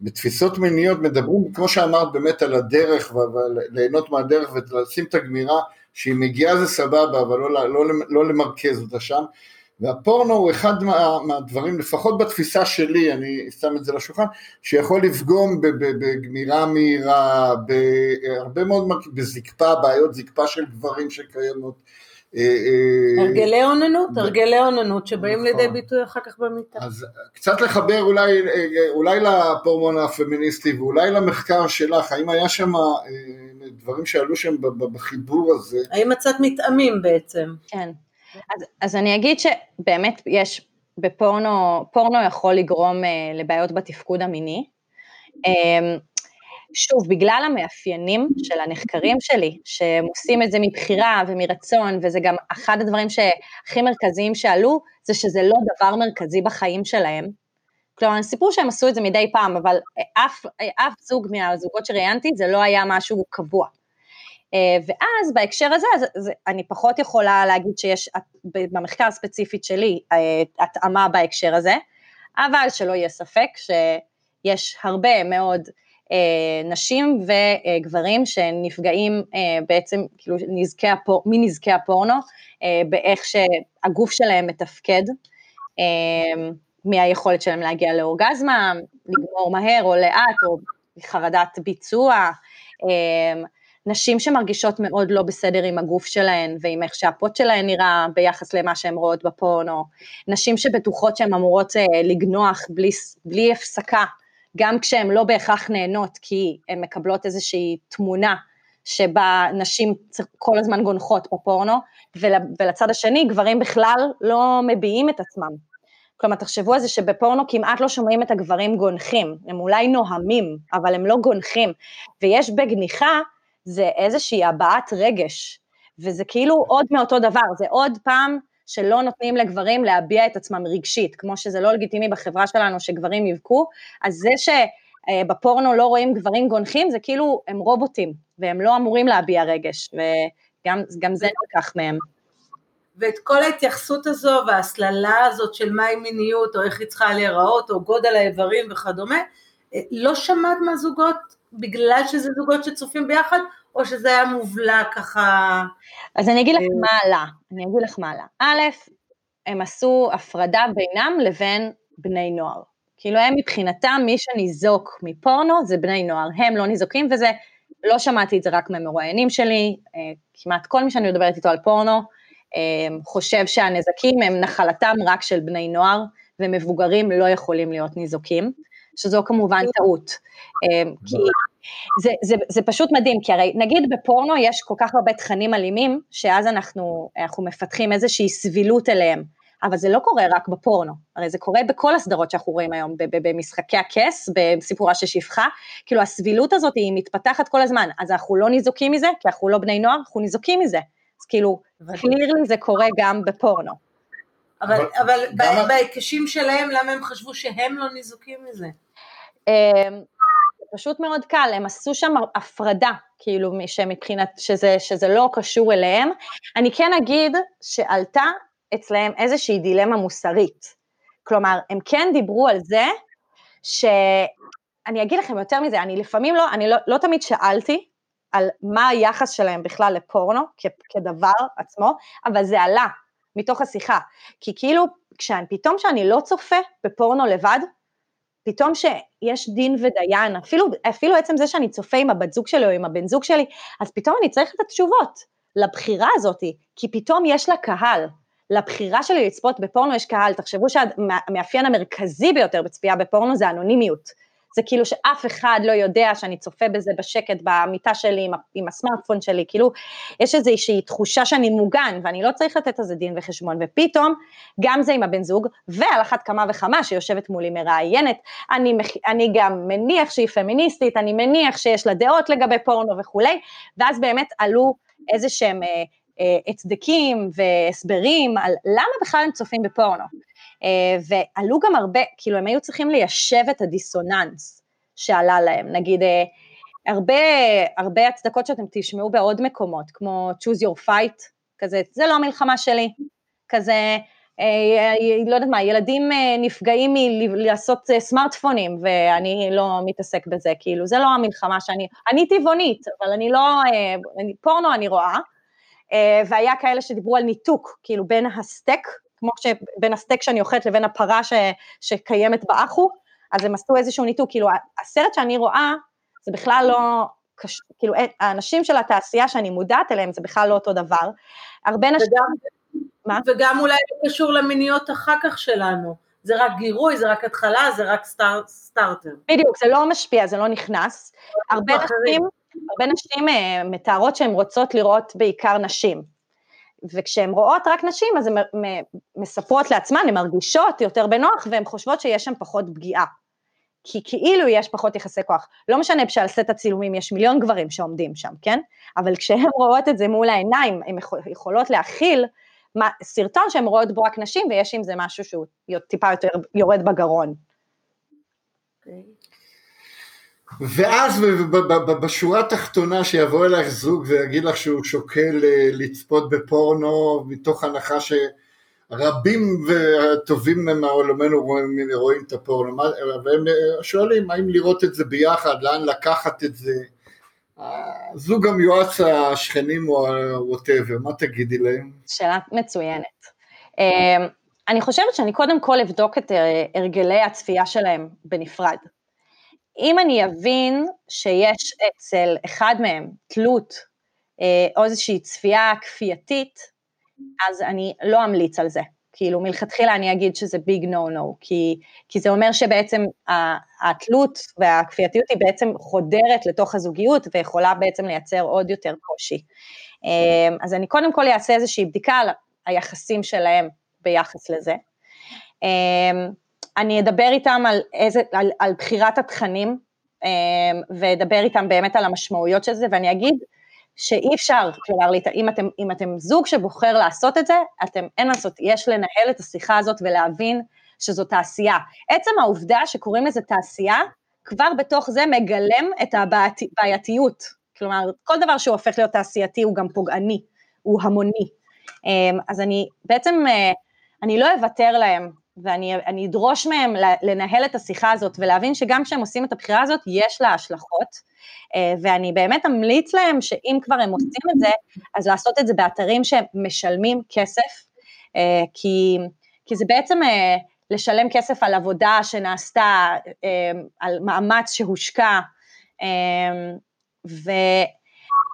ובתפיסות מיניות מדברים, כמו שאמרת, באמת על הדרך וליהנות מהדרך ולשים את הגמירה, שהיא מגיעה זה סבבה, אבל לא, לא, לא למרכז אותה שם. והפורנו הוא אחד מה, מהדברים, לפחות בתפיסה שלי, אני שם את זה לשולחן, שיכול לפגום בגמירה מהירה, בהרבה מאוד, בזקפה, בעיות זקפה של גברים שקיימות. אה, אה, הרגלי אוננות, הרגלי אוננות שבאים לידי נכון. ביטוי אחר כך במיטה. אז קצת לחבר אולי, אולי לפורמון הפמיניסטי ואולי למחקר שלך, האם היה שם אה, דברים שעלו שם בחיבור הזה? האם מצאת מתאמים בעצם? כן. אז, אז אני אגיד שבאמת יש בפורנו, פורנו יכול לגרום לבעיות בתפקוד המיני. שוב, בגלל המאפיינים של הנחקרים שלי, שהם עושים את זה מבחירה ומרצון, וזה גם אחד הדברים שהכי מרכזיים שעלו, זה שזה לא דבר מרכזי בחיים שלהם. כלומר, סיפור שהם עשו את זה מדי פעם, אבל אף, אף זוג מהזוגות שראיינתי, זה לא היה משהו קבוע. אה, ואז בהקשר הזה, אז, אז אני פחות יכולה להגיד שיש במחקר הספציפית שלי אה, התאמה בהקשר הזה, אבל שלא יהיה ספק שיש הרבה מאוד נשים וגברים שנפגעים בעצם כאילו נזקי הפור, מנזקי הפורנו, באיך שהגוף שלהם מתפקד, מהיכולת שלהם להגיע לאורגזמה, לגמור מהר או לאט, או חרדת ביצוע, נשים שמרגישות מאוד לא בסדר עם הגוף שלהן ועם איך שהפוט שלהן נראה ביחס למה שהן רואות בפורנו, נשים שבטוחות שהן אמורות אה, לגנוח בלי, בלי הפסקה, גם כשהן לא בהכרח נהנות כי הן מקבלות איזושהי תמונה שבה נשים כל הזמן גונחות בפורנו, ול, ולצד השני גברים בכלל לא מביעים את עצמם. כלומר, תחשבו על זה שבפורנו כמעט לא שומעים את הגברים גונחים, הם אולי נוהמים, אבל הם לא גונחים, ויש בגניחה זה איזושהי הבעת רגש, וזה כאילו עוד מאותו דבר, זה עוד פעם שלא נותנים לגברים להביע את עצמם רגשית, כמו שזה לא לגיטימי בחברה שלנו שגברים יבכו, אז זה ש... אה, לא רואים גברים גונחים, זה כאילו הם רובוטים, והם לא אמורים להביע רגש, וגם זה נלקח מהם. ואת כל ההתייחסות הזו וההסללה הזאת של מהי מיניות, או איך היא צריכה להיראות, או גודל האיברים וכדומה, אה, לא שמעת מהזוגות בגלל שזה זוגות שצופים ביחד, או שזה היה מובלע ככה... אז אני אגיד לך מה עלה, אני אגיד לך מה עלה. א', הם עשו הפרדה בינם לבין בני נוער. כאילו הם מבחינתם, מי שניזוק מפורנו זה בני נוער, הם לא ניזוקים, וזה, לא שמעתי את זה רק מהמרואיינים שלי, אה, כמעט כל מי שאני מדברת איתו על פורנו, אה, חושב שהנזקים הם נחלתם רק של בני נוער, ומבוגרים לא יכולים להיות ניזוקים, שזו כמובן טעות. אה, כי זה, זה, זה פשוט מדהים, כי הרי נגיד בפורנו יש כל כך הרבה תכנים אלימים, שאז אנחנו, אנחנו מפתחים איזושהי סבילות אליהם. אבל זה לא קורה רק בפורנו, הרי זה קורה בכל הסדרות שאנחנו רואים היום, במשחקי הכס, בסיפורה של שפחה, כאילו הסבילות הזאת היא מתפתחת כל הזמן, אז אנחנו לא ניזוקים מזה, כי אנחנו לא בני נוער, אנחנו ניזוקים מזה, אז כאילו, קלירלי זה קורה גם בפורנו. אבל, אבל בהיקשים שלהם, למה הם חשבו שהם לא ניזוקים מזה? פשוט מאוד קל, הם עשו שם הפרדה, כאילו, שמבחינת, שזה, שזה לא קשור אליהם. אני כן אגיד שעלתה אצלהם איזושהי דילמה מוסרית. כלומר, הם כן דיברו על זה ש... אני אגיד לכם יותר מזה, אני לפעמים לא, אני לא, לא תמיד שאלתי על מה היחס שלהם בכלל לפורנו כ, כדבר עצמו, אבל זה עלה מתוך השיחה. כי כאילו, כשאני, פתאום שאני לא צופה בפורנו לבד, פתאום שיש דין ודיין, אפילו, אפילו עצם זה שאני צופה עם הבת זוג שלי או עם הבן זוג שלי, אז פתאום אני צריך את התשובות לבחירה הזאת, כי פתאום יש לה קהל. לבחירה שלי לצפות בפורנו יש קהל, תחשבו שהמאפיין המרכזי ביותר בצפייה בפורנו זה אנונימיות. זה כאילו שאף אחד לא יודע שאני צופה בזה בשקט במיטה שלי עם, עם הסמארטפון שלי, כאילו יש איזושהי תחושה שאני מוגן ואני לא צריך לתת על זה דין וחשבון, ופתאום גם זה עם הבן זוג, ועל אחת כמה וכמה שיושבת מולי מראיינת, אני, אני גם מניח שהיא פמיניסטית, אני מניח שיש לה דעות לגבי פורנו וכולי, ואז באמת עלו איזה שהם אה, אה, הצדקים והסברים על למה בכלל הם צופים בפורנו. אה, ועלו גם הרבה, כאילו הם היו צריכים ליישב את הדיסוננס שעלה להם, נגיד אה, הרבה, הרבה הצדקות שאתם תשמעו בעוד מקומות, כמו choose your fight, כזה, זה לא המלחמה שלי, כזה, לא יודעת מה, ילדים נפגעים מלעשות סמארטפונים ואני לא מתעסק בזה, כאילו, זה לא המלחמה שאני, אני טבעונית, אבל אני לא, פורנו אני רואה, אה, והיה כאלה שדיברו על ניתוק, כאילו בין הסטייק, כמו שבין הסטייק שאני אוכלת לבין הפרה ש, שקיימת באחו, אז הם עשו איזשהו ניתוק, כאילו הסרט שאני רואה, זה בכלל לא, קש... כאילו האנשים של התעשייה שאני מודעת אליהם, זה בכלל לא אותו דבר. הרבה נשים... וגם, מה? וגם אולי זה קשור למיניות אחר כך שלנו. זה רק גירוי, זה רק התחלה, זה רק star, starter. בדיוק, זה לא משפיע, זה לא נכנס. הרבה נשים, הרבה נשים אה, מתארות שהן רוצות לראות בעיקר נשים. וכשהן רואות רק נשים, אז הן מספרות לעצמן, הן מרגישות יותר בנוח, והן חושבות שיש שם פחות פגיעה. כי כאילו יש פחות יחסי כוח. לא משנה שעל סט הצילומים יש מיליון גברים שעומדים שם, כן? אבל כשהן רואות את זה מול העיניים, הן יכולות להכיל סרטון שהן רואות בו רק נשים, ויש עם זה משהו שהוא טיפה יותר יורד בגרון. Okay. ואז בשורה התחתונה שיבוא אלייך זוג ויגיד לך שהוא שוקל אה, לצפות בפורנו מתוך הנחה שרבים וטובים מהעולמנו רואים, רואים את הפורנו והם אה, שואלים האם לראות את זה ביחד, לאן לקחת את זה זוג המיועץ השכנים או ווטאבר, מה תגידי להם? שאלה מצוינת. אה, אני חושבת שאני קודם כל אבדוק את הרגלי הצפייה שלהם בנפרד. אם אני אבין שיש אצל אחד מהם תלות אה, או איזושהי צפייה כפייתית, אז אני לא אמליץ על זה. כאילו מלכתחילה אני אגיד שזה ביג נו נו, כי זה אומר שבעצם התלות והכפייתיות היא בעצם חודרת לתוך הזוגיות ויכולה בעצם לייצר עוד יותר קושי. אה, אז אני קודם כל אעשה איזושהי בדיקה על היחסים שלהם ביחס לזה. אני אדבר איתם על, איזה, על, על בחירת התכנים, אמ, ואדבר איתם באמת על המשמעויות של זה, ואני אגיד שאי אפשר, כלומר, אם אתם, אם אתם זוג שבוחר לעשות את זה, אתם, אין לעשות, יש לנהל את השיחה הזאת ולהבין שזו תעשייה. עצם העובדה שקוראים לזה תעשייה, כבר בתוך זה מגלם את הבעייתיות. כלומר, כל דבר שהוא הופך להיות תעשייתי הוא גם פוגעני, הוא המוני. אמ, אז אני בעצם, אה, אני לא אוותר להם, ואני אדרוש מהם לנהל את השיחה הזאת ולהבין שגם כשהם עושים את הבחירה הזאת, יש לה השלכות, אה, ואני באמת אמליץ להם שאם כבר הם עושים את זה, אז לעשות את זה באתרים שמשלמים כסף, אה, כי, כי זה בעצם לשלם כסף על עבודה שנעשתה, על מאמץ שהושקע, ו,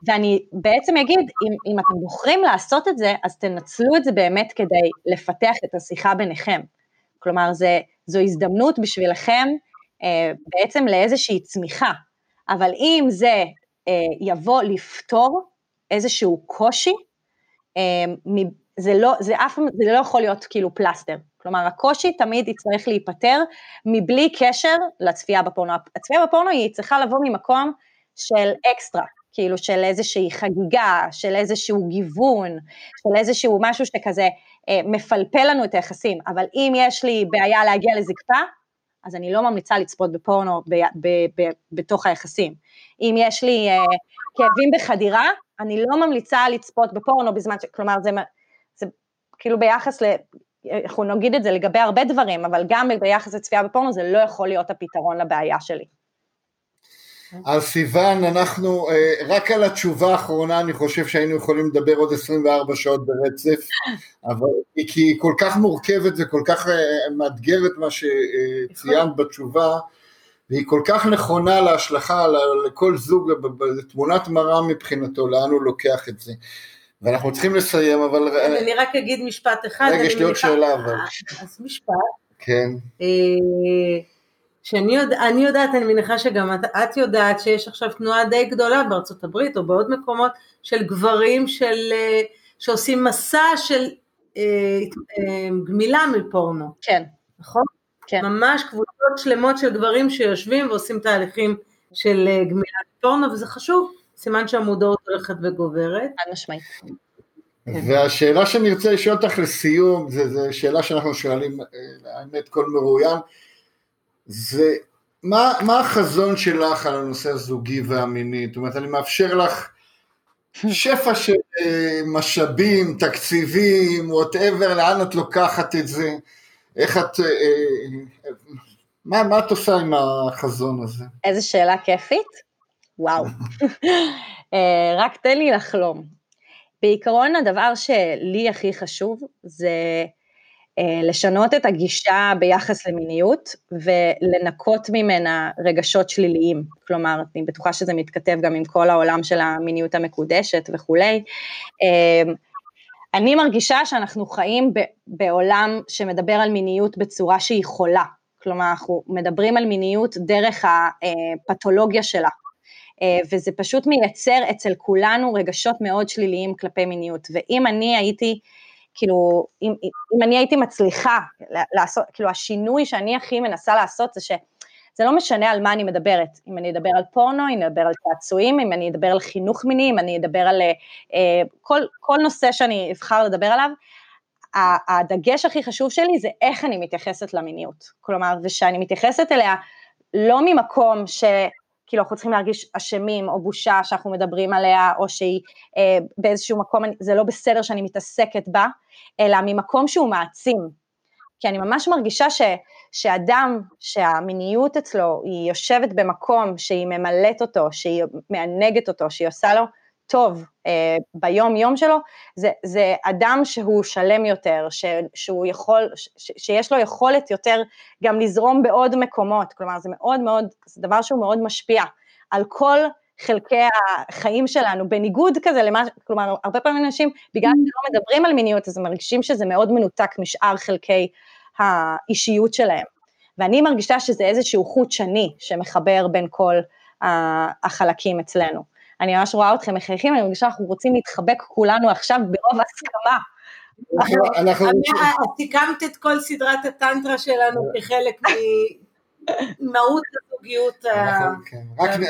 ואני בעצם אגיד, אם, אם אתם בוחרים לעשות את זה, אז תנצלו את זה באמת כדי לפתח את השיחה ביניכם. כלומר, זה, זו הזדמנות בשבילכם אה, בעצם לאיזושהי צמיחה. אבל אם זה אה, יבוא לפתור איזשהו קושי, אה, זה, לא, זה, אף, זה לא יכול להיות כאילו פלסטר. כלומר, הקושי תמיד יצטרך להיפתר מבלי קשר לצפייה בפורנו. הצפייה בפורנו היא צריכה לבוא ממקום של אקסטרה, כאילו של איזושהי חגיגה, של איזשהו גיוון, של איזשהו משהו שכזה מפלפל לנו את היחסים, אבל אם יש לי בעיה להגיע לזקפה, אז אני לא ממליצה לצפות בפורנו ב, ב, ב, בתוך היחסים. אם יש לי אה, כאבים בחדירה, אני לא ממליצה לצפות בפורנו בזמן ש... כלומר, זה, זה כאילו ביחס ל... אנחנו נגיד את זה לגבי הרבה דברים, אבל גם ביחס לצפייה בפורנו זה לא יכול להיות הפתרון לבעיה שלי. אז סיוון, אנחנו, אה, רק על התשובה האחרונה אני חושב שהיינו יכולים לדבר עוד 24 שעות ברצף, אבל כי היא כל כך מורכבת וכל כך אה, מאתגרת מה שציינת בתשובה, והיא כל כך נכונה להשלכה לכל זוג, תמונת מראה מבחינתו, לאן הוא לוקח את זה. ואנחנו צריכים לסיים, אבל... אני רק אגיד משפט אחד. רגע, יש לי עוד שאלה, אבל... אז משפט. כן. שאני יודע, אני יודעת, אני מניחה שגם את, את יודעת שיש עכשיו תנועה די גדולה בארצות הברית או בעוד מקומות של גברים של, אה, שעושים מסע של אה, אה, גמילה מפורנו. כן. נכון? כן. ממש קבוצות שלמות של גברים שיושבים ועושים תהליכים של אה, גמילה מפורנו וזה חשוב, סימן שהמודעות הולכת וגוברת. חד משמעית. והשאלה שאני רוצה לשאול אותך לסיום, זו שאלה שאנחנו שואלים, אה, האמת, כל מרואיין, זה מה, מה החזון שלך על הנושא הזוגי והמיני? זאת אומרת, אני מאפשר לך שפע של אה, משאבים, תקציבים, וואטאבר, לאן את לוקחת את זה? איך את... אה, אה, מה, מה את עושה עם החזון הזה? איזה שאלה כיפית. וואו. רק תן לי לחלום. בעיקרון הדבר שלי הכי חשוב זה לשנות את הגישה ביחס למיניות ולנקות ממנה רגשות שליליים. כלומר, אני בטוחה שזה מתכתב גם עם כל העולם של המיניות המקודשת וכולי. אה, אני מרגישה שאנחנו חיים בעולם שמדבר על מיניות בצורה שהיא חולה. כלומר, אנחנו מדברים על מיניות דרך הפתולוגיה שלה. אה, וזה פשוט מייצר אצל כולנו רגשות מאוד שליליים כלפי מיניות. ואם אני הייתי כאילו, אם, אם אני הייתי מצליחה לעשות, כאילו השינוי שאני הכי מנסה לעשות זה שזה לא משנה על מה אני מדברת, אם אני אדבר על פורנו, אם אני אדבר על צעצועים, אם אני אדבר על חינוך מיני, אם אני אדבר על אה, כל, כל נושא שאני אבחר לדבר עליו, הדגש הכי חשוב שלי זה איך אני מתייחסת למיניות, כלומר, ושאני מתייחסת אליה לא ממקום ש... כאילו אנחנו צריכים להרגיש אשמים או בושה שאנחנו מדברים עליה, או שהיא אה, באיזשהו מקום, זה לא בסדר שאני מתעסקת בה, אלא ממקום שהוא מעצים. כי אני ממש מרגישה ש, שאדם שהמיניות אצלו היא יושבת במקום שהיא ממלאת אותו, שהיא מענגת אותו, שהיא עושה לו טוב אה, ביום יום שלו, זה, זה אדם שהוא שלם יותר, ש, שהוא יכול, ש, שיש לו יכולת יותר גם לזרום בעוד מקומות, כלומר זה מאוד מאוד, זה דבר שהוא מאוד משפיע על כל חלקי החיים שלנו, בניגוד כזה למה, כלומר הרבה פעמים אנשים, בגלל שלא מדברים על מיניות, אז הם מרגישים שזה מאוד מנותק משאר חלקי האישיות שלהם. ואני מרגישה שזה איזשהו חוט שני שמחבר בין כל החלקים אצלנו. אני ממש רואה אתכם מחייכים, אני מרגישה שאנחנו רוצים להתחבק כולנו עכשיו ברוב הסכמה. סיכמת את כל סדרת הטנטרה שלנו כחלק ממהות הזוגיות. כן.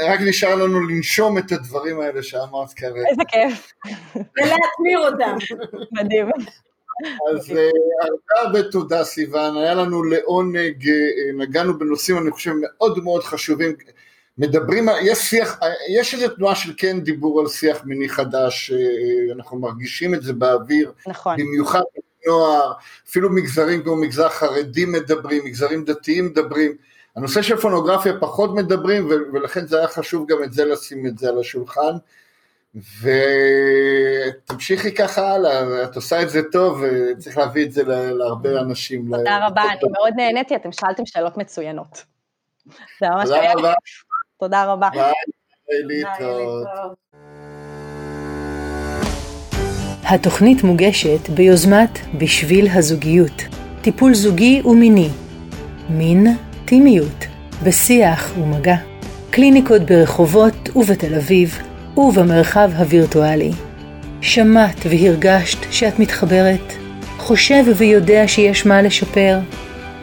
רק נשאר לנו לנשום את הדברים האלה שאמרת כרגע. איזה כיף. ולהטמיר אותם. מדהים. אז אה, הרבה הרבה תודה סיוון, היה לנו לעונג, אה, נגענו בנושאים אני חושב מאוד מאוד חשובים, מדברים, יש שיח, יש איזו תנועה של כן דיבור על שיח מיני חדש, אנחנו מרגישים את זה באוויר, נכון. במיוחד נוער, אפילו מגזרים כמו מגזר חרדי מדברים, מגזרים דתיים מדברים, הנושא של פונוגרפיה פחות מדברים ולכן זה היה חשוב גם את זה לשים את זה על השולחן ותמשיכי ככה הלאה, את עושה את זה טוב וצריך להביא את זה להרבה אנשים. תודה רבה, אני מאוד נהניתי, אתם שאלתם שאלות מצוינות. תודה רבה. תודה רבה. ביי, להתראות. התוכנית מוגשת ביוזמת בשביל הזוגיות, טיפול זוגי ומיני, מין, טימיות, בשיח ומגע, קליניקות ברחובות ובתל אביב ובמרחב הווירטואלי. שמעת והרגשת שאת מתחברת? חושב ויודע שיש מה לשפר?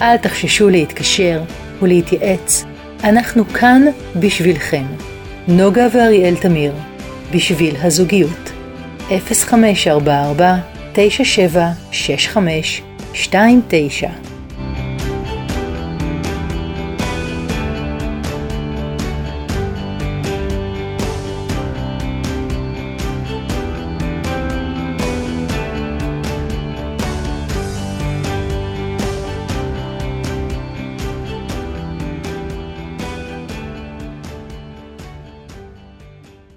אל תחששו להתקשר ולהתייעץ, אנחנו כאן בשבילכם. נוגה ואריאל תמיר, בשביל הזוגיות. 0544 9765 29